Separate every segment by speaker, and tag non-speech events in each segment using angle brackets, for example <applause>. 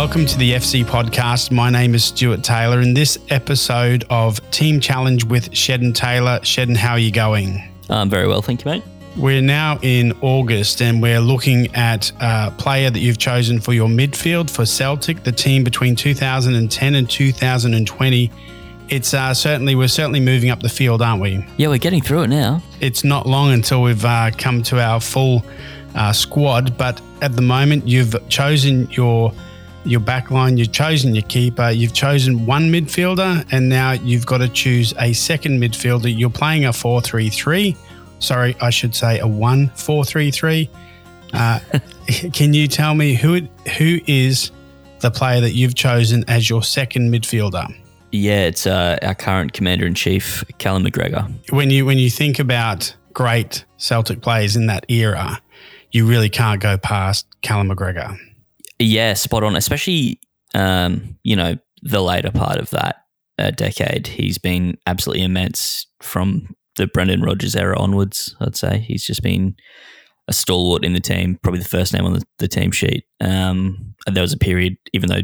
Speaker 1: welcome to the FC podcast. My name is Stuart Taylor. In this episode of Team Challenge with Shedden Taylor, Shedden, how are you going?
Speaker 2: I'm very well, thank you, mate.
Speaker 1: We're now in August and we're looking at a player that you've chosen for your midfield for Celtic, the team between 2010 and 2020. It's uh, certainly, we're certainly moving up the field, aren't we?
Speaker 2: Yeah, we're getting through it now.
Speaker 1: It's not long until we've uh, come to our full uh, squad, but at the moment, you've chosen your your back line, you've chosen your keeper, you've chosen one midfielder, and now you've got to choose a second midfielder. You're playing a 4 3 3. Sorry, I should say a 1 4 3 3. Uh, <laughs> can you tell me who who is the player that you've chosen as your second midfielder?
Speaker 2: Yeah, it's uh, our current commander in chief, Callum McGregor.
Speaker 1: When you when you think about great Celtic players in that era, you really can't go past Callum McGregor.
Speaker 2: Yeah, spot on. Especially, um, you know, the later part of that uh, decade, he's been absolutely immense from the Brendan Rodgers era onwards. I'd say he's just been a stalwart in the team, probably the first name on the, the team sheet. Um, there was a period, even though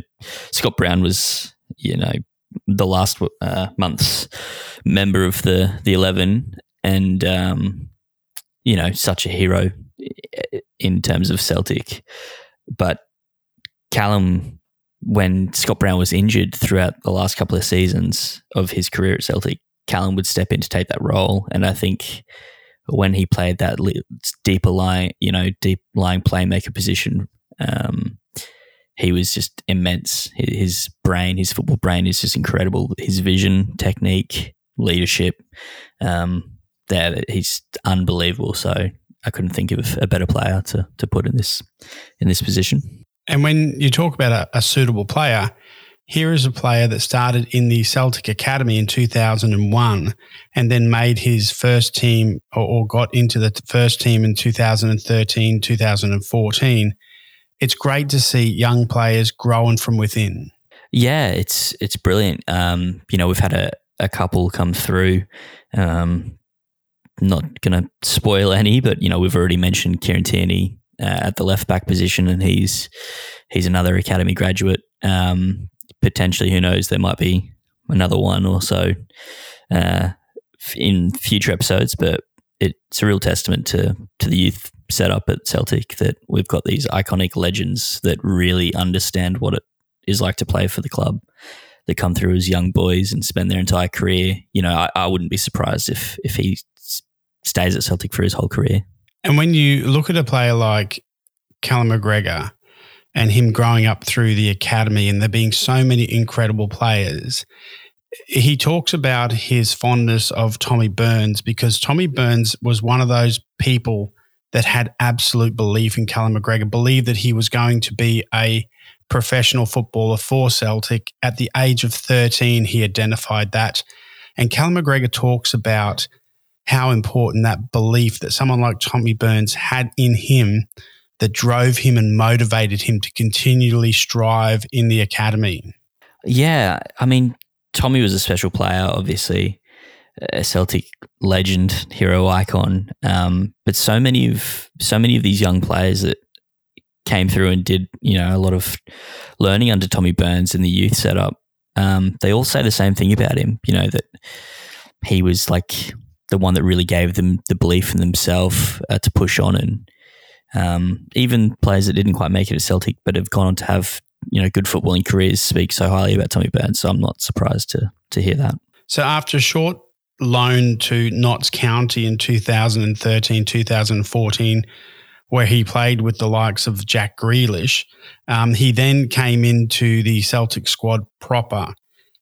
Speaker 2: Scott Brown was, you know, the last uh, month's member of the the eleven, and um, you know, such a hero in terms of Celtic, but Callum, when Scott Brown was injured throughout the last couple of seasons of his career at Celtic, Callum would step in to take that role. And I think when he played that deeper line, you know, deep lying playmaker position, um, he was just immense. His brain, his football brain is just incredible. His vision, technique, leadership, um, that he's unbelievable. So I couldn't think of a better player to to put in this in this position.
Speaker 1: And when you talk about a, a, suitable player, here is a player that started in the Celtic Academy in 2001 and then made his first team or, or got into the first team in 2013, 2014. It's great to see young players growing from within.
Speaker 2: Yeah, it's it's brilliant. Um, you know, we've had a, a couple come through. Um, not going to spoil any, but you know, we've already mentioned Kieran Tierney uh, at the left back position, and he's he's another academy graduate. Um, potentially, who knows? There might be another one or so uh, in future episodes, but it's a real testament to to the youth setup at Celtic that we've got these iconic legends that really understand what it is like to play for the club. That come through as young boys and spend their entire career. You know, I, I wouldn't be surprised if if he stays at Celtic for his whole career.
Speaker 1: And when you look at a player like Callum McGregor and him growing up through the academy and there being so many incredible players, he talks about his fondness of Tommy Burns because Tommy Burns was one of those people that had absolute belief in Callum McGregor, believed that he was going to be a professional footballer for Celtic. At the age of 13, he identified that. And Callum McGregor talks about how important that belief that someone like Tommy Burns had in him that drove him and motivated him to continually strive in the academy.
Speaker 2: Yeah, I mean, Tommy was a special player, obviously, a Celtic legend, hero icon. Um, but so many of so many of these young players that came through and did you know a lot of learning under Tommy Burns in the youth setup. Um, they all say the same thing about him. You know that he was like the one that really gave them the belief in themselves uh, to push on. And um, even players that didn't quite make it at Celtic, but have gone on to have you know good footballing careers, speak so highly about Tommy Burns. So I'm not surprised to to hear that.
Speaker 1: So after a short loan to Notts County in 2013, 2014 where he played with the likes of Jack Grealish. Um, he then came into the Celtic squad proper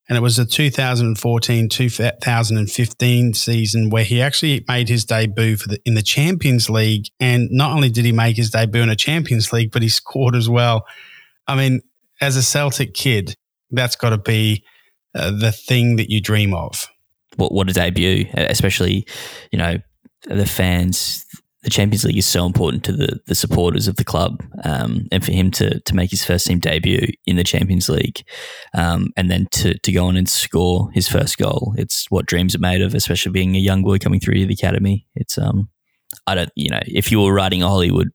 Speaker 1: and it was the 2014 2015 season where he actually made his debut for the, in the Champions League. And not only did he make his debut in a Champions League, but he scored as well. I mean, as a Celtic kid, that's got to be uh, the thing that you dream of.
Speaker 2: What, what a debut, especially, you know, the fans the Champions League is so important to the the supporters of the club, um, and for him to to make his first team debut in the Champions League, um, and then to to go on and score his first goal, it's what dreams are made of. Especially being a young boy coming through the academy, it's um, I don't, you know, if you were writing a Hollywood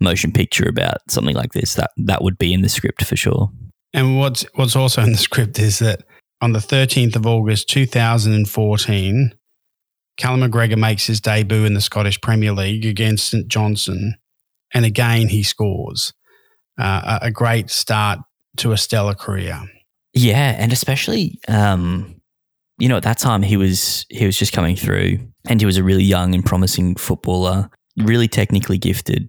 Speaker 2: motion picture about something like this, that that would be in the script for sure.
Speaker 1: And what's what's also in the script is that on the 13th of August 2014, Callum McGregor makes his debut in the Scottish Premier League against St Johnstone, and again he scores. Uh, a great start to a stellar career.
Speaker 2: Yeah, and especially um, you know at that time he was he was just coming through, and he was a really young and promising footballer, really technically gifted,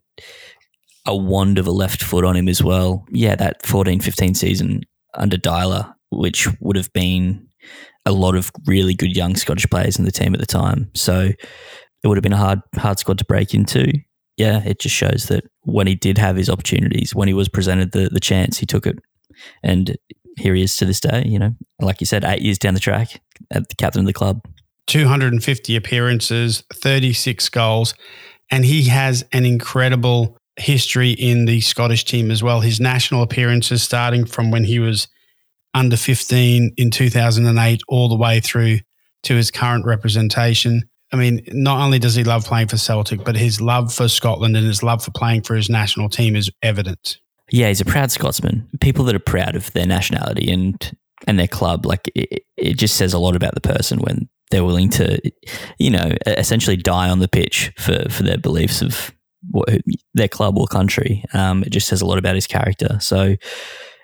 Speaker 2: a wand of a left foot on him as well. Yeah, that 14-15 season under Deila, which would have been a lot of really good young Scottish players in the team at the time. So it would have been a hard hard squad to break into. Yeah, it just shows that when he did have his opportunities, when he was presented the the chance, he took it. And here he is to this day, you know, like you said, eight years down the track at the captain of the club.
Speaker 1: 250 appearances, 36 goals, and he has an incredible history in the Scottish team as well. His national appearances starting from when he was under 15 in 2008 all the way through to his current representation. I mean, not only does he love playing for Celtic, but his love for Scotland and his love for playing for his national team is evident.
Speaker 2: Yeah, he's a proud Scotsman. People that are proud of their nationality and and their club, like it, it just says a lot about the person when they're willing to, you know, essentially die on the pitch for for their beliefs of what, their club or country. Um, it just says a lot about his character. So,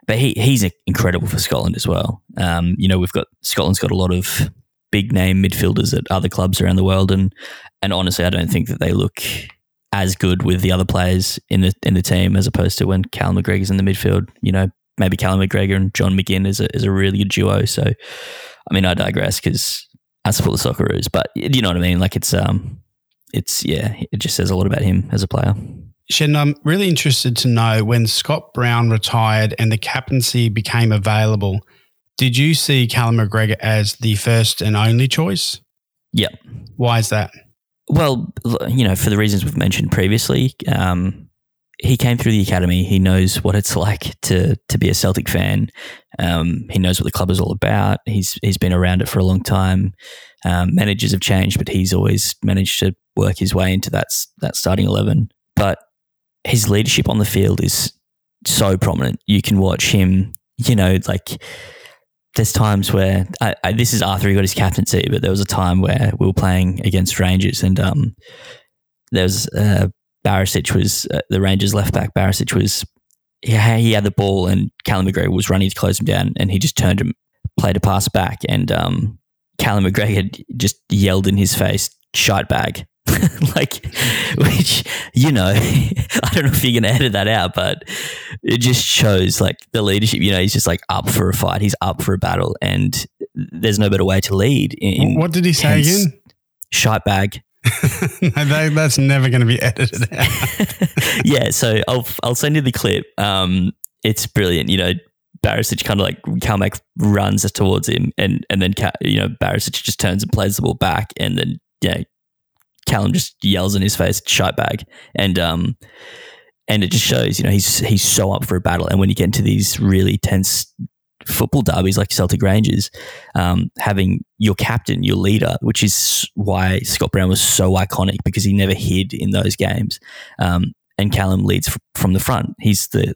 Speaker 2: but he he's incredible for Scotland as well. Um, you know, we've got Scotland's got a lot of big name midfielders at other clubs around the world, and and honestly, I don't think that they look as good with the other players in the in the team as opposed to when Callum McGregor's in the midfield. You know, maybe Callum McGregor and John McGinn is a is a really good duo. So, I mean, I digress because I support the Socceroos, but you know what I mean. Like it's um, it's yeah, it just says a lot about him as a player.
Speaker 1: Shen, I'm really interested to know when Scott Brown retired and the captaincy became available, did you see Callum McGregor as the first and only choice?
Speaker 2: Yep.
Speaker 1: Why is that?
Speaker 2: Well, you know, for the reasons we've mentioned previously, um, he came through the academy. He knows what it's <laughs> like to to be a Celtic fan. Um, he knows what the club is all about. He's he's been around it for a long time. Um, managers have changed, but he's always managed to work his way into that that starting eleven. But his leadership on the field is so prominent. You can watch him, you know, like there's times where I, I, this is after he got his captaincy, but there was a time where we were playing against Rangers and um, there was uh, Barisic was uh, the Rangers left back. Barisic was he, he had the ball and Callum McGregor was running to close him down and he just turned and played a pass back and um, Callum McGregor just yelled in his face, "Shite bag." <laughs> like, which, you know, <laughs> I don't know if you're going to edit that out, but it just shows like the leadership. You know, he's just like up for a fight, he's up for a battle, and there's no better way to lead.
Speaker 1: In, what did he say again?
Speaker 2: Shite bag. <laughs>
Speaker 1: that, that's never going to be edited out.
Speaker 2: yeah, so I'll I'll send you the clip. Um, it's brilliant. You know, Barisic kind of like Cal Mac runs towards him, and and then you know Barisic just turns and plays the ball back, and then yeah, Callum just yells in his face, "Shite bag," and um, and it just shows, you know, he's he's so up for a battle. And when you get into these really tense football derbies like Celtic Rangers, um, having your captain, your leader, which is why Scott Brown was so iconic because he never hid in those games. Um, and Callum leads f- from the front. He's the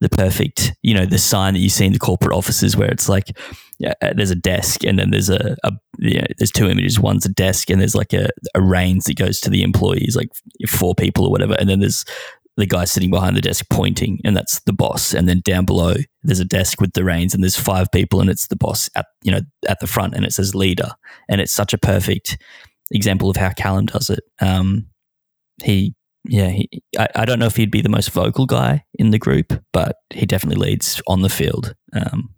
Speaker 2: the perfect, you know, the sign that you see in the corporate offices where it's like yeah, uh, there's a desk and then there's a, a you know, there's two images. One's a desk and there's like a, a reins that goes to the employees, like four people or whatever. And then there's the guy sitting behind the desk pointing, and that's the boss. And then down below, there's a desk with the reins, and there's five people, and it's the boss at you know at the front, and it says leader. And it's such a perfect example of how Callum does it. Um, he yeah, he, I, I don't know if he'd be the most vocal guy in the group, but he definitely leads on the field. Um,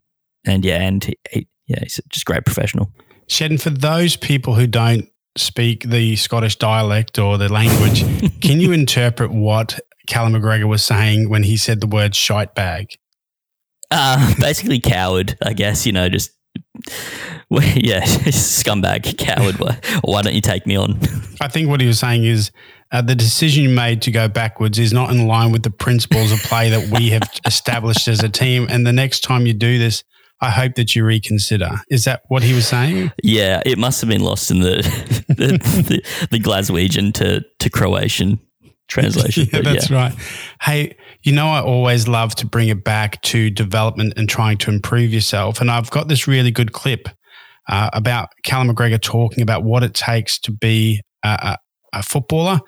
Speaker 2: and yeah, and he, he, yeah, he's just great professional.
Speaker 1: Shedden, for those people who don't speak the Scottish dialect or the language, <laughs> can you interpret what Callum McGregor was saying when he said the word shite bag?
Speaker 2: Uh, <laughs> basically, coward, I guess, you know, just <laughs> yeah, scumbag, coward. Why, why don't you take me on?
Speaker 1: I think what he was saying is uh, the decision you made to go backwards is not in line with the principles of play that we have <laughs> established as a team. And the next time you do this, I hope that you reconsider. Is that what he was saying?
Speaker 2: Yeah, it must have been lost in the <laughs> the, the, the Glaswegian to, to Croatian translation. <laughs>
Speaker 1: yeah, that's yeah. right. Hey, you know, I always love to bring it back to development and trying to improve yourself. And I've got this really good clip uh, about Callum McGregor talking about what it takes to be a, a, a footballer,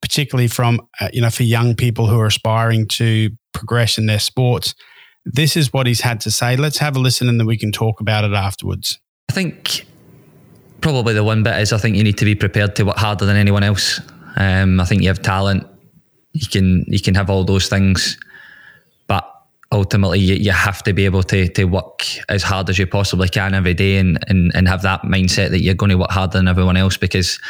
Speaker 1: particularly from, uh, you know, for young people who are aspiring to progress in their sports. This is what he's had to say. Let's have a listen and then we can talk about it afterwards.
Speaker 3: I think probably the one bit is I think you need to be prepared to work harder than anyone else. Um, I think you have talent. You can you can have all those things, but ultimately you, you have to be able to to work as hard as you possibly can every day and, and and have that mindset that you're going to work harder than everyone else because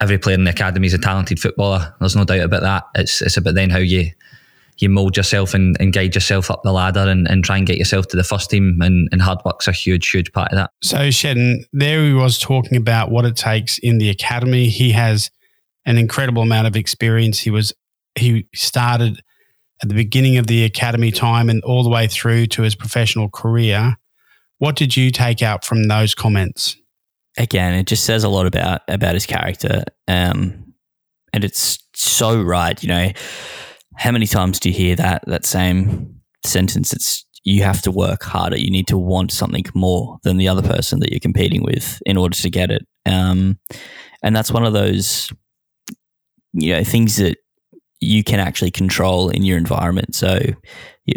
Speaker 3: every player in the academy is a talented footballer. There's no doubt about that. It's it's about then how you you mould yourself and, and guide yourself up the ladder and, and try and get yourself to the first team. And, and hard work's a huge, huge part of that.
Speaker 1: So, Shedden, there he was talking about what it takes in the academy. He has an incredible amount of experience. He was he started at the beginning of the academy time and all the way through to his professional career. What did you take out from those comments?
Speaker 2: Again, it just says a lot about about his character, um, and it's so right. You know, how many times do you hear that that same sentence? It's you have to work harder. You need to want something more than the other person that you're competing with in order to get it. Um, and that's one of those, you know, things that you can actually control in your environment. So,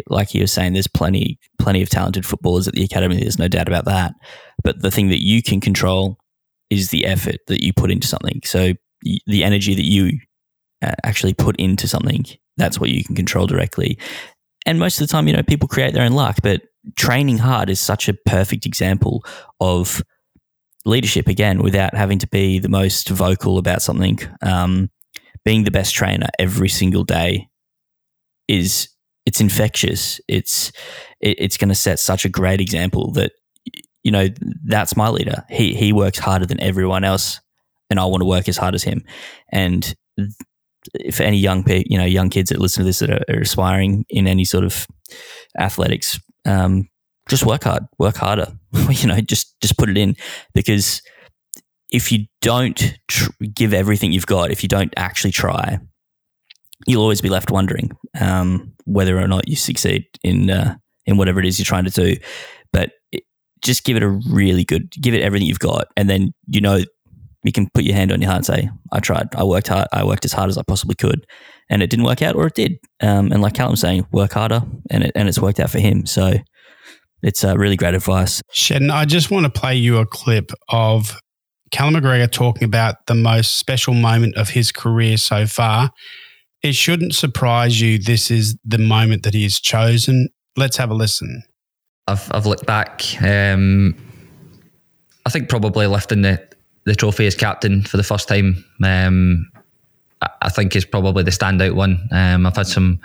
Speaker 2: like you were saying, there's plenty, plenty of talented footballers at the academy. There's no doubt about that. But the thing that you can control is the effort that you put into something. So, the energy that you uh, actually put into something that's what you can control directly. And most of the time, you know, people create their own luck, but training hard is such a perfect example of leadership again without having to be the most vocal about something. Um, being the best trainer every single day is it's infectious. It's it, it's going to set such a great example that you know that's my leader. He he works harder than everyone else, and I want to work as hard as him. And for any young you know young kids that listen to this that are, are aspiring in any sort of athletics, um, just work hard, work harder. <laughs> you know, just just put it in because if you don't tr- give everything you've got, if you don't actually try, you'll always be left wondering um, whether or not you succeed in uh, in whatever it is you're trying to do. But it, just give it a really good, give it everything you've got, and then you know you can put your hand on your heart and say, I tried. I worked hard. I worked as hard as I possibly could. And it didn't work out, or it did. Um, and like Callum's saying, work harder, and it, and it's worked out for him. So it's uh, really great advice.
Speaker 1: Shedden, I just want to play you a clip of Callum McGregor talking about the most special moment of his career so far. It shouldn't surprise you. This is the moment that he has chosen. Let's have a listen.
Speaker 3: I've, I've looked back. Um, I think probably lifting the the trophy as captain for the first time. Um, I think is probably the standout one. Um, I've had some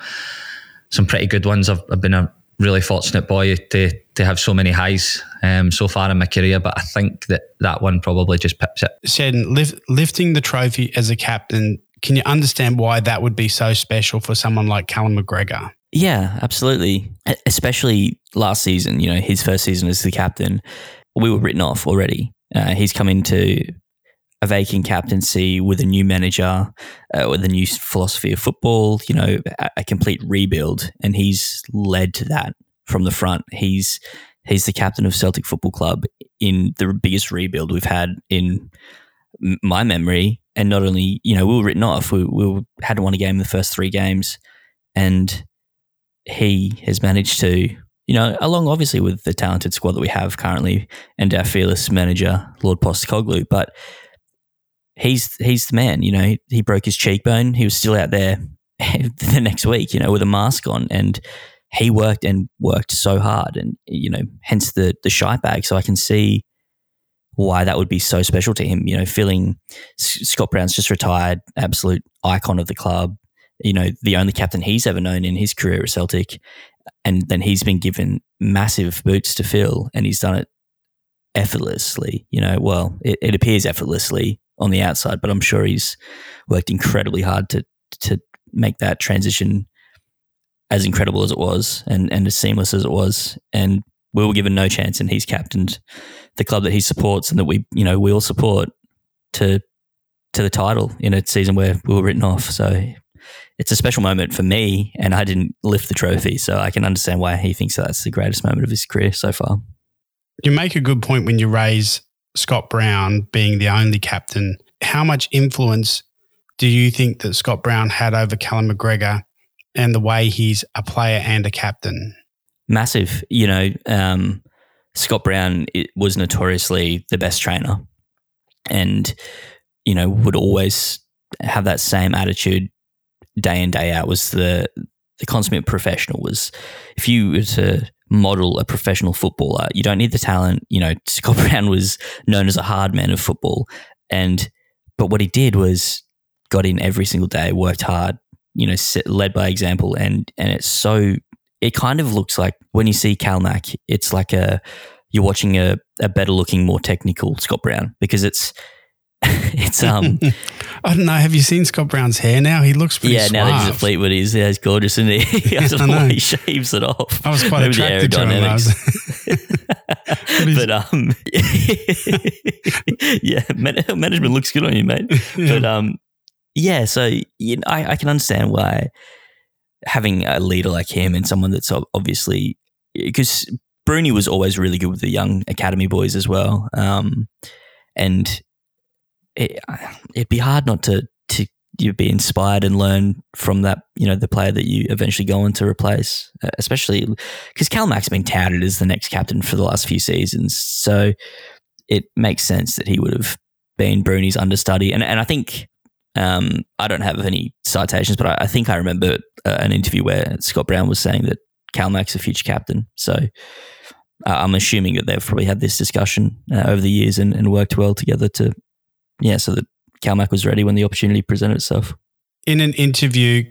Speaker 3: some pretty good ones. I've, I've, been a really fortunate boy to to have so many highs um, so far in my career, but I think that that one probably just pips it.
Speaker 1: Lift, lifting the trophy as a captain. Can you understand why that would be so special for someone like Callum McGregor?
Speaker 2: Yeah, absolutely. Especially last season, you know, his first season as the captain, we were written off already. Uh, he's come into a vacant captaincy with a new manager, uh, with a new philosophy of football, you know, a, a, complete rebuild. And he's led to that from the front. He's he's the captain of Celtic Football Club in the biggest rebuild we've had in my memory. And not only, you know, we were written off, we, we hadn't won a game in the first three games. And he has managed to you know, along obviously with the talented squad that we have currently and our fearless manager, Lord Postecoglou, but he's he's the man. You know, he, he broke his cheekbone. He was still out there <laughs> the next week, you know, with a mask on, and he worked and worked so hard, and you know, hence the the shite bag. So I can see why that would be so special to him. You know, feeling Scott Brown's just retired, absolute icon of the club. You know, the only captain he's ever known in his career at Celtic, and then he's been given massive boots to fill and he's done it effortlessly you know well it, it, appears effortlessly on the outside but i'm sure he's worked incredibly hard to to make that transition as incredible as it was and and as seamless as it was and we were given no chance and he's captained the club that he supports and that we you know we all support to to the title in a season where we were written off so it's a special moment for me, and I didn't lift the trophy, so I can understand why he thinks that's the greatest moment of his career so far.
Speaker 1: You make a good point when you raise Scott Brown being the only captain. How much influence do you think that Scott Brown had over Callum McGregor and the way he's a player and a captain?
Speaker 2: Massive. You know, um, Scott Brown was notoriously the best trainer and, you know, would always have that same attitude day in, day out, was the, the consummate professional. Was if you were to model a professional footballer, you don't need the talent. You know, <laughs> Scott Brown was known as a hard man of football. And, but what he did was got in every single day, worked hard, you know, led by example. And, and it's so, it kind of looks like when you see Cal Mac, it's like a, you're watching a, a better looking, more technical Scott Brown because it's, <laughs> it's um <laughs>
Speaker 1: I don't know. Have you seen Scott Brown's hair now? He looks pretty
Speaker 2: yeah.
Speaker 1: suave.
Speaker 2: Now that he's at Fleetwood, he's yeah, he's gorgeous, and he <laughs> I don't know, why he shaves it off.
Speaker 1: I was quite
Speaker 2: Maybe
Speaker 1: attracted to him. was-
Speaker 2: but um, yeah, man- management looks good on you, mate. But um, yeah. So you know, I, I can understand why having a leader like him and someone that's obviously because Broony was always really good with the young academy boys as well. Um, and it, it'd be hard not to to you be inspired and learn from that. You know, the player that you eventually go on to replace, uh, especially because Cal Mac's been touted as the next captain for the last few seasons. So it makes sense that he would have been Broony's understudy. And and I think um, I don't have any citations, but I, I think I remember uh, an interview where Scott Brown was saying that Cal Mac's a future captain. So uh, I'm assuming that they've probably had this discussion uh, over the years and, and worked well together to, yeah, so that Cal Mac was ready when the opportunity presented itself.
Speaker 1: in an interview,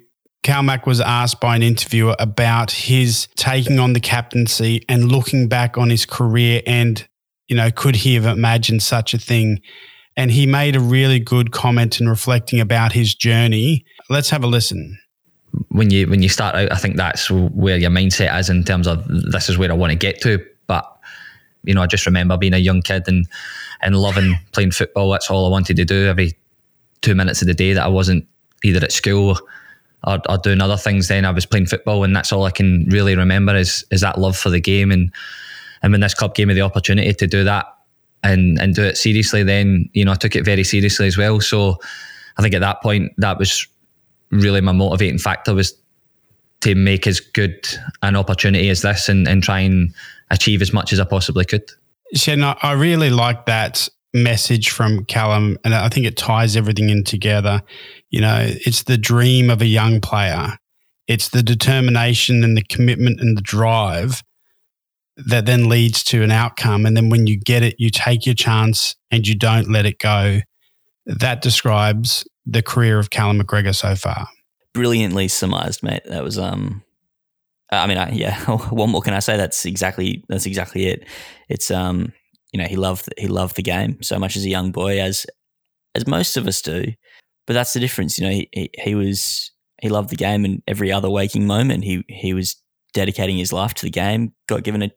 Speaker 1: Cal Mac was asked by an interviewer about his taking on the captaincy and looking back on his career and, you know, could he have imagined such a thing? And he made a really good comment in reflecting about his journey. Let's have a listen.
Speaker 3: when you when you start out, I think that's where your mindset is in terms of this is where I want to get to. But you know, I just remember being a young kid and and loving <laughs> playing football. That's all I wanted to do every two minutes of the day that I wasn't either at school or, or doing other things. Then I was playing football, and that's all I can really remember is is that love for the game. And and when this club gave me the opportunity to do that and and do it seriously, then you know I took it very seriously as well. So I think at that point that was really my motivating factor was to make as good an opportunity as this and, and try and achieve as much as I possibly could.
Speaker 1: Shen, I I really like that message from Callum, and I think it ties everything in together. You know, it's the dream of a young player, it's the determination and the commitment and the drive that then leads to an outcome. And then when you get it, you take your chance and you don't let it go. That describes the career of Callum McGregor so far.
Speaker 2: Brilliantly surmised, mate. That was um, I mean, I, yeah. <laughs> What more can I say? That's exactly that's exactly it. It's um, you know, he loved he loved the game so much as a young boy, as as most of us do. But that's the difference, you know. He he, he was he loved the game, and every other waking moment, he he was dedicating his life to the game. Got given a,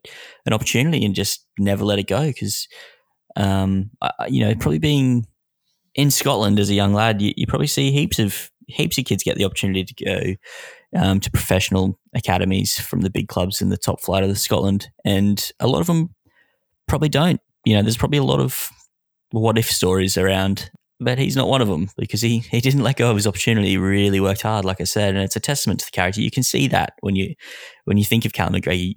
Speaker 2: an opportunity and just never let it go because, um, you know, probably being in Scotland as a young lad, you, you probably see heaps of heaps of kids get the opportunity to go um, to professional academies from the big clubs in the top flight of Scotland, and a lot of them probably don't. You know, there's probably a lot of what if stories around, but he's not one of them because he he didn't let go of his opportunity. He really worked hard, like I said, and it's a testament to the character. You can see that when you when you think of Callum McGregor,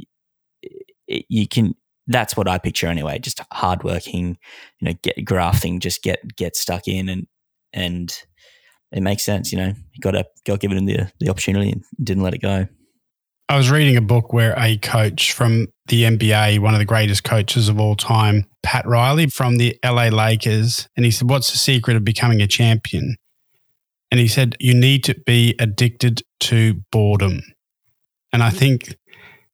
Speaker 2: you, can. That's what I picture anyway. Just hardworking, you know, get grafting, just get get stuck in, and and it makes sense. You know, he got a got given him the the opportunity and didn't let it go.
Speaker 1: I was reading a book where a coach from the NBA, one of the greatest coaches of all time, Pat Riley from the LA Lakers, and he said, What's the secret of becoming a champion? And he said, You need to be addicted to boredom. And I think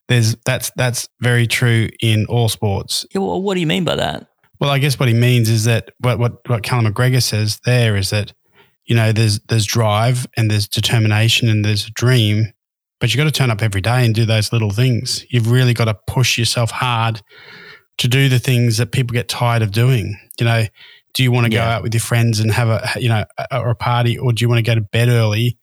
Speaker 1: there's that's that's very true in all sports.
Speaker 2: Yeah, well, what do you mean by that?
Speaker 1: Well, I guess what he means is that what what what Callum McGregor says there is that you know there's there's drive and there's determination and there's a dream, but you've got to turn up every day and do those little things. You've really got to push yourself hard to do the things that people get tired of doing. You know, do you want to go
Speaker 2: Yeah.
Speaker 1: out with your friends and have a you know a, or a party, or do you want to go to bed early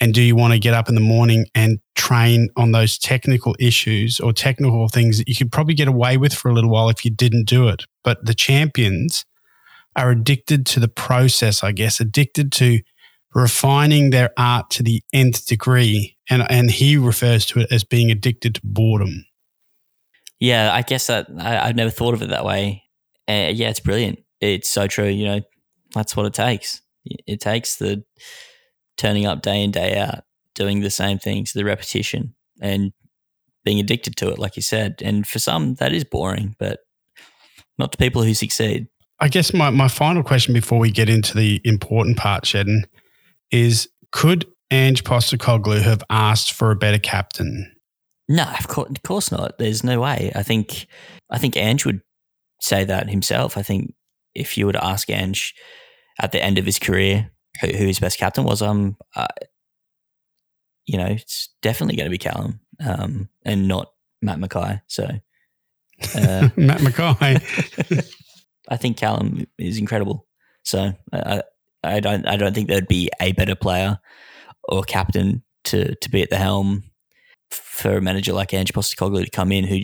Speaker 1: And do you want to get up in the morning and train on those technical issues or technical things that you could probably get away with for a little while if you didn't do it? But the champions are addicted to the process, I guess, addicted to refining their art to the nth degree. And, and he refers to it as being addicted to boredom.
Speaker 2: Yeah, I guess that I, have never thought of it that way. Uh, yeah, it's brilliant. It's so true. You know, that's what it takes. It takes the turning up day in, day out, doing the same things, the repetition, and being addicted to it, like you said. And for some, that is boring, but not to people who succeed.
Speaker 1: I guess my, my final question before we get into the important part, Shedden, is could Ange Postecoglou have asked for a better captain?
Speaker 2: No, of course, of course not. There's no way. I think I think Ange would say that himself. I think if you were to ask Ange at the end of his career who, who his best captain was, um, uh, you know, it's definitely going to be Callum, um, and not Matt McKay. So
Speaker 1: uh, <laughs> Matt McKay. <laughs>
Speaker 2: I think Callum is incredible. So I, I don't I don't think there'd be a better player or captain to to be at the helm for a manager like Ange Postecoglou to come in, who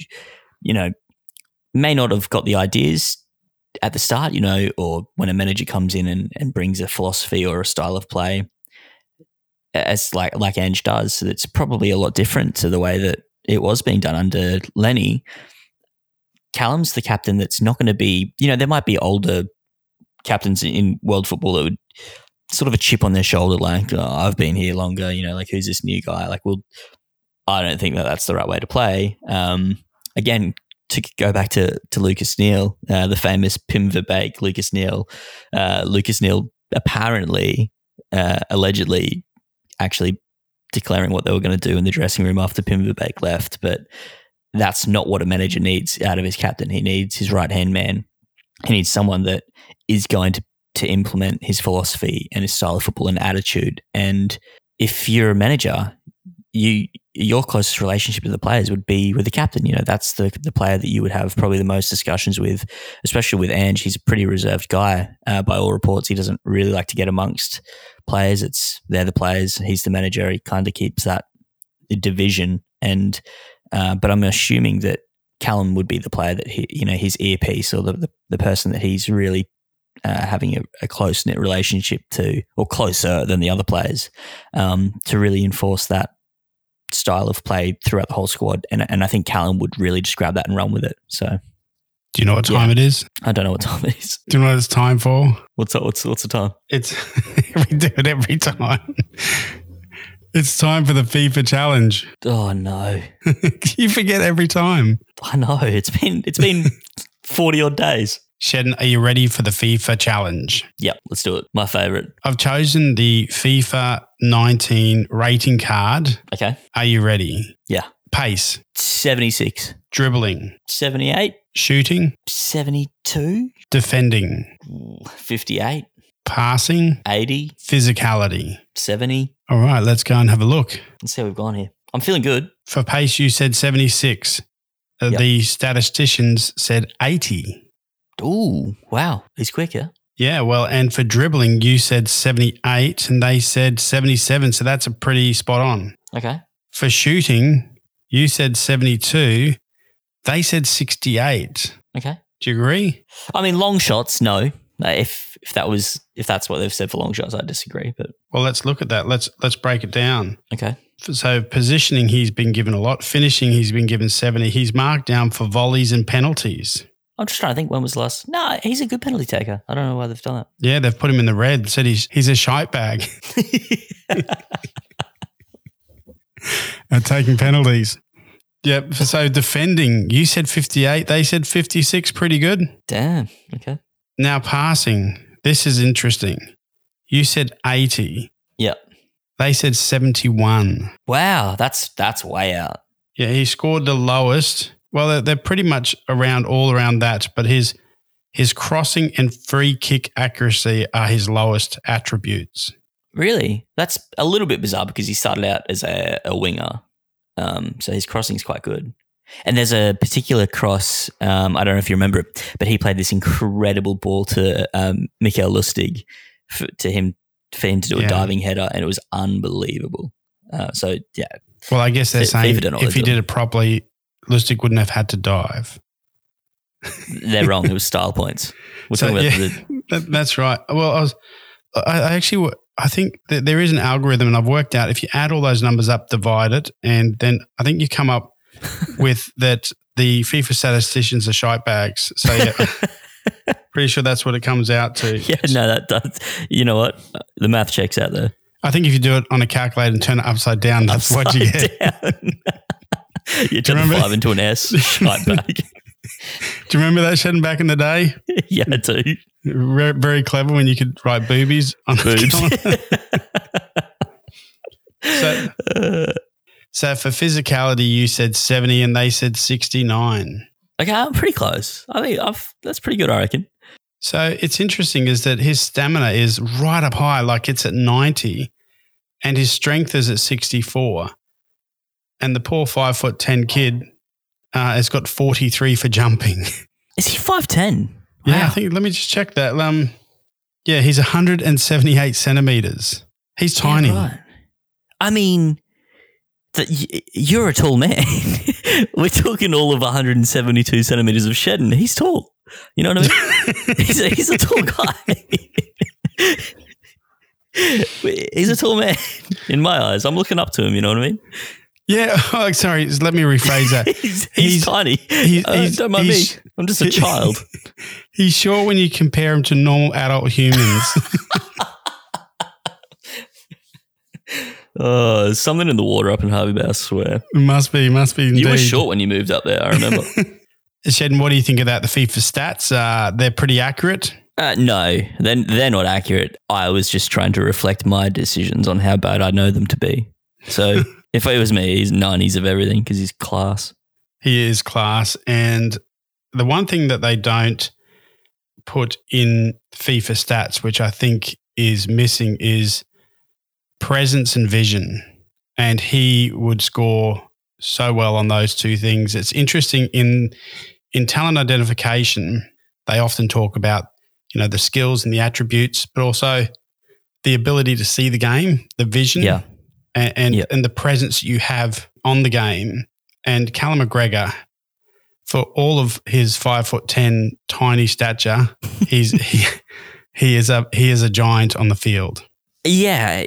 Speaker 2: you know may not have got the ideas at the start, you know, or when a manager comes in and, and brings a philosophy or a style of play, as like like Ange does, it's probably a lot different to the way that it was being done under Lenny. Callum's the captain that's not going to be, you know, there might be older captains in world football that would sort of a chip on their shoulder, like, oh, I've been here longer, you know, like, who's this new guy? Like, well, I don't think that that's the right way to play. Um, again, to go back to, to Lucas Neill, uh, the famous Pim Lucas Neill, uh, Lucas Neill apparently, uh, allegedly, actually declaring what they were going to do in the dressing room after Pim left. But that's not what a manager needs out of his captain. He needs his right hand man. He needs someone that is going to to implement his philosophy and his style of football and attitude. And if you're a manager, you your closest relationship to the players would be with the captain. You know, that's the the player that you would have probably the most discussions with, especially with Ange. He's a pretty reserved guy uh, by all reports. He doesn't really like to get amongst players. It's they're the players. He's the manager. He kind of keeps that division. And uh, but I'm assuming that Callum would be the player that he, you know, his earpiece or the, the, the person that he's really uh, having a, a close knit relationship to, or closer than the other players, um, to really enforce that style of play throughout the whole squad. And, and I think Callum would really just grab that and run with it. So,
Speaker 1: do you know what time yeah. it is?
Speaker 2: I don't know what time it is.
Speaker 1: Do you know what it's time for?
Speaker 2: What's what's what's the time?
Speaker 1: It's <laughs> we do it every time. It's time for the FIFA challenge.
Speaker 2: Oh no! <laughs>
Speaker 1: you forget every time.
Speaker 2: I know it's been it's been <laughs> forty odd days.
Speaker 1: Shedden, are you ready for the FIFA challenge?
Speaker 2: Yep, let's do it. My favorite.
Speaker 1: I've chosen the FIFA 19 rating card.
Speaker 2: Okay.
Speaker 1: Are you ready?
Speaker 2: Yeah.
Speaker 1: Pace
Speaker 2: 76.
Speaker 1: Dribbling
Speaker 2: 78.
Speaker 1: Shooting
Speaker 2: 72.
Speaker 1: Defending
Speaker 2: 58.
Speaker 1: Passing
Speaker 2: 80.
Speaker 1: Physicality
Speaker 2: 70.
Speaker 1: All right, let's go and have a look.
Speaker 2: Let's see how we've gone here. I'm feeling good.
Speaker 1: For pace, you said 76. Uh, yep. The statisticians said 80.
Speaker 2: Ooh, wow. He's quicker.
Speaker 1: Yeah, well, and for dribbling, you said 78 and they said 77. So that's a pretty spot on.
Speaker 2: Okay.
Speaker 1: For shooting, you said 72. They said 68.
Speaker 2: Okay.
Speaker 1: Do you agree?
Speaker 2: I mean, long shots, no. Uh, if if that was if that's what they've said for long shots, I disagree. But
Speaker 1: well, let's look at that. Let's let's break it down.
Speaker 2: Okay.
Speaker 1: So positioning, he's been given a lot. Finishing, he's been given seventy. He's marked down for volleys and penalties.
Speaker 2: I'm just trying to think when was the last. No, he's a good penalty taker. I don't know why they've done that.
Speaker 1: Yeah, they've put him in the red. Said he's he's a shite bag. <laughs> <laughs> At taking penalties. Yep. So defending, you said 58. They said 56. Pretty good.
Speaker 2: Damn. Okay.
Speaker 1: Now passing. This is interesting. You said 80.
Speaker 2: Yep.
Speaker 1: They said 71.
Speaker 2: Wow, that's that's way out.
Speaker 1: Yeah, he scored the lowest well, they're, they're pretty much around all around that, but his his crossing and free kick accuracy are his lowest attributes.
Speaker 2: Really, that's a little bit bizarre because he started out as a, a winger, um, so his crossing is quite good. And there's a particular cross. Um, I don't know if you remember it, but he played this incredible ball to um, Mikael Lustig for, to him for him to do a diving header, and it was unbelievable. Uh, so yeah,
Speaker 1: Well, I guess they're
Speaker 2: F-
Speaker 1: saying
Speaker 2: FIFA don't know what
Speaker 1: if he did it properly, Lustig wouldn't have had to dive.
Speaker 2: they're wrong. It <laughs> was style points. We're
Speaker 1: So,
Speaker 2: talking about
Speaker 1: yeah.
Speaker 2: the <laughs>
Speaker 1: That, that's right. Well, I was, I, I actually, I think that there is an algorithm, and I've worked out if you add all those numbers up, divide it, and then I think you come up <laughs> with that the FIFA statisticians are shite bags. So yeah, pretty sure that's what it comes out to.
Speaker 2: yeah. No, that does. You know what? The math checks out there.
Speaker 1: I think if you do it on a calculator and turn it upside down, that's what you
Speaker 2: Upside
Speaker 1: get. <laughs>
Speaker 2: you turn
Speaker 1: remember-
Speaker 2: five into an S. Shite <laughs> bag.
Speaker 1: Do you remember that Shedden back in the day? <laughs>
Speaker 2: yeah, I do.
Speaker 1: Very, very clever when you could write boobies on
Speaker 2: Boobs.
Speaker 1: So, so for physicality, you said 70 and they said 69.
Speaker 2: okay, I'm pretty close. I think I've, that's pretty good. I reckon.
Speaker 1: So it's interesting is that his stamina is right up high, like it's at 90, and his strength is at 64. And the poor five foot 10 kid uh, has got 43 for jumping. <laughs>
Speaker 2: Is he five ten?
Speaker 1: Yeah, I think, let me just check that. Um, yeah, he's 178 centimeters. He's tiny.
Speaker 2: I mean, that y- you're a tall man. <laughs> We're talking all of 172 centimeters of Shedden. He's tall. You know what I mean? <laughs> he's, a, he's a tall guy. he's a tall man in my eyes. I'm looking up to him. You know what I mean?
Speaker 1: Yeah, <laughs> oh, sorry, let me rephrase that. <laughs>
Speaker 2: He's, he's,
Speaker 1: He's-
Speaker 2: tiny.
Speaker 1: he's-
Speaker 2: Uh,
Speaker 1: he's-
Speaker 2: don't mind me. I'm just a child. <laughs>
Speaker 1: He's short when you compare him to normal adult humans.
Speaker 2: Oh, there's something in the water up in Hervey Bay, I swear.
Speaker 1: must be, must be indeed.
Speaker 2: You were short when you moved up there, I remember.
Speaker 1: Shedden, what do you think about the FIFA stats? Uh, they're pretty accurate.
Speaker 2: Uh, no, then they're not accurate. I was just trying to reflect my decisions on how bad I know them to be. So if it was me, he's nineties of everything because he's class.
Speaker 1: He is class. And the one thing that they don't put in FIFA stats, which I think is missing, is presence and vision. And he would score so well on those two things. It's interesting in in talent identification, they often talk about, you know, the skills and the attributes, but also the ability to see the game, the vision
Speaker 2: Yeah,
Speaker 1: and and,
Speaker 2: Yep.
Speaker 1: and the presence you have on the game. And Callum McGregor, for all of his five foot ten tiny stature, <laughs> he's he, he is a he is a giant on the field.
Speaker 2: yeah.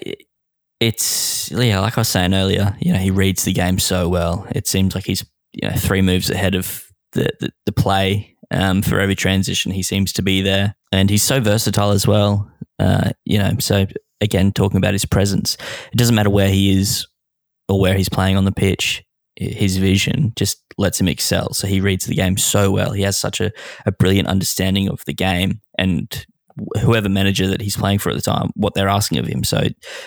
Speaker 2: It's yeah, like I was saying earlier. You know, he reads the game so well. It seems like he's you know three moves ahead of the the, the play. Um, for every transition, he seems to be there, and he's so versatile as well. Uh, you know, so again, talking about his presence, it doesn't matter where he is or where he's playing on the pitch. His vision just lets him excel. So he reads the game so well. He has such a, a brilliant understanding of the game and whoever manager that he's playing for at the time, what they're asking of him. So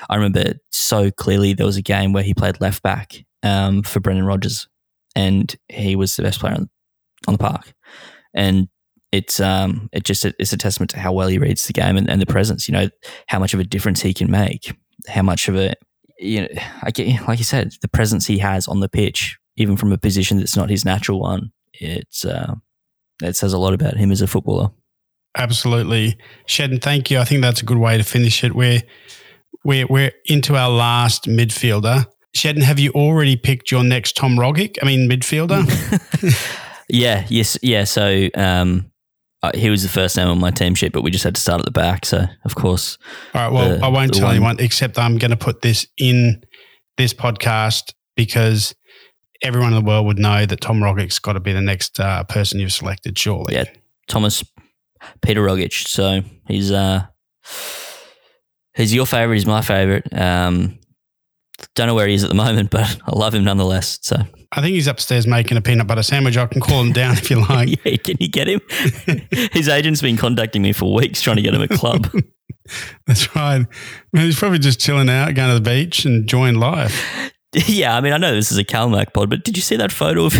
Speaker 2: I remember so clearly there was a game where he played left back um, for Brendan Rodgers, and he was the best player on, on the park. And it's um, it just it's a testament to how well he reads the game and, and the presence. You know how much of a difference he can make, how much of a you know, I get, like you said, the presence he has on the pitch, even from a position that's not his natural one. It's uh, it says a lot about him as a footballer.
Speaker 1: Absolutely, Shedden. Thank you. I think that's a good way to finish it. We're we're we're into our last midfielder. Shedden, have you already picked your next Tom Rogic? I mean, midfielder. <laughs>
Speaker 2: Yeah, yes, yeah. So um, he was the first name on my team sheet, but we just had to start at the back. So of course,
Speaker 1: All right. Well,
Speaker 2: The-
Speaker 1: I won't tell
Speaker 2: one-
Speaker 1: anyone except I'm going to put this in this podcast because everyone in the world would know that Tom Rogic's got to be the next uh, person you've selected, surely.
Speaker 2: Yeah. Thomas Peter Rogic. So he's uh, he's your favorite. He's my favorite. Um, don't know where he is at the moment, <laughs> but I love him nonetheless. So
Speaker 1: I think he's upstairs making a peanut butter sandwich. I can call him down if you <laughs> like.
Speaker 2: yeah, can you get him? <laughs> His agent's been contacting me for weeks trying to get him a club.
Speaker 1: That's right. Man, he's probably just chilling out, going to the beach, and enjoying life.
Speaker 2: yeah, I mean, I know this is a Calmac pod, but did you see that photo of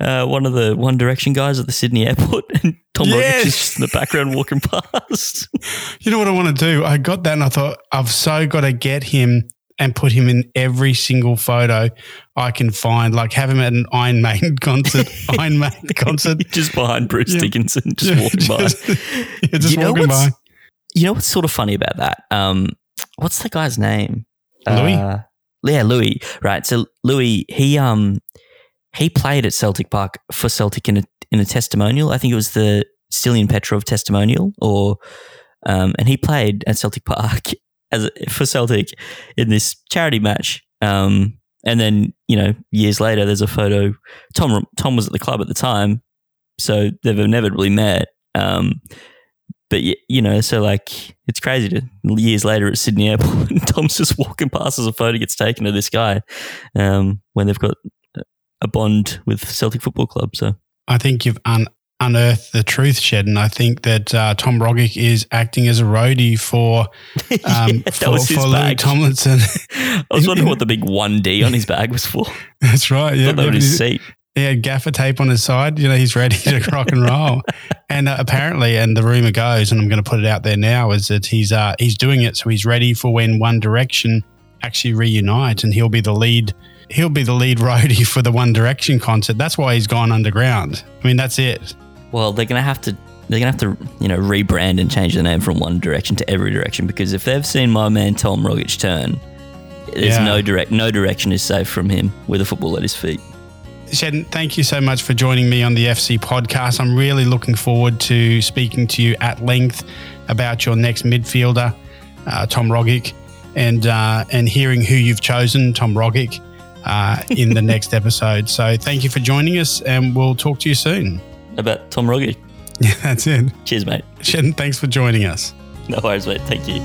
Speaker 2: uh, one of the One Direction guys at the Sydney airport and Tom
Speaker 1: Yes.
Speaker 2: Rogic is just in the background walking past?
Speaker 1: You know what I want to do? I got that and I thought, I've so got to get him and put him in every single photo I can find. Like have him at an Iron Maiden <laughs> concert, Iron Maiden <laughs> concert.
Speaker 2: just behind Bruce
Speaker 1: Yeah.
Speaker 2: Dickinson, just
Speaker 1: Yeah,
Speaker 2: walking by.
Speaker 1: just- yeah, just
Speaker 2: You know
Speaker 1: walking by.
Speaker 2: what's- You know what's sort of funny about that? Um, what's the guy's name?
Speaker 1: Louis?
Speaker 2: Uh, yeah, Louis. Right. So Louis, he um he played at Celtic Park for Celtic in a in a testimonial. I think it was the Stiliyan Petrov testimonial, or um, and he played at Celtic Park as for Celtic in this charity match. Um, and then you know years later, there's a photo. Tom Tom was at the club at the time, so they've inevitably met. Um, but you know, so like it's crazy to years later at Sydney Airport, <laughs> Tom's just walking past as a photo gets taken of this guy um, when they've got a bond with Celtic Football Club. So
Speaker 1: I think you've un- unearthed the truth, Shed, and I think that uh, Tom Rogic is acting as a roadie for <laughs> um,
Speaker 2: Yeah,
Speaker 1: for, for
Speaker 2: bag.
Speaker 1: Tomlinson. <laughs>
Speaker 2: I was wondering what the big one D on his bag was for. <laughs>
Speaker 1: That's right. Yeah,
Speaker 2: that his seat.
Speaker 1: He had gaffer tape on his side. You know, he's ready to rock and roll. And uh, apparently, and the rumor goes, and I'm going to put it out there now, is that he's uh, he's doing it so he's ready for when One Direction actually reunite, and he'll be the lead. He'll be the lead roadie for the One Direction concert. That's why he's gone underground. I mean, that's it.
Speaker 2: Well, they're gonna have to they're gonna have to you know rebrand and change the name from one direction to every direction because if they've seen my man Tom Rogic turn, there's
Speaker 1: Yeah.
Speaker 2: no direct no direction is safe from him with a football at his feet.
Speaker 1: Shedden, thank you so much for joining me on the FC podcast. I'm really looking forward to speaking to you at length about your next midfielder, uh, Tom Rogic, and uh, and hearing who you've chosen, Tom Rogic, uh, in the <laughs> next episode. So thank you for joining us, and we'll talk to you soon.
Speaker 2: About Tom Rogic. <laughs>
Speaker 1: Yeah, that's it.
Speaker 2: Cheers, mate.
Speaker 1: Shedden, thanks for joining us.
Speaker 2: No worries, mate. Thank you.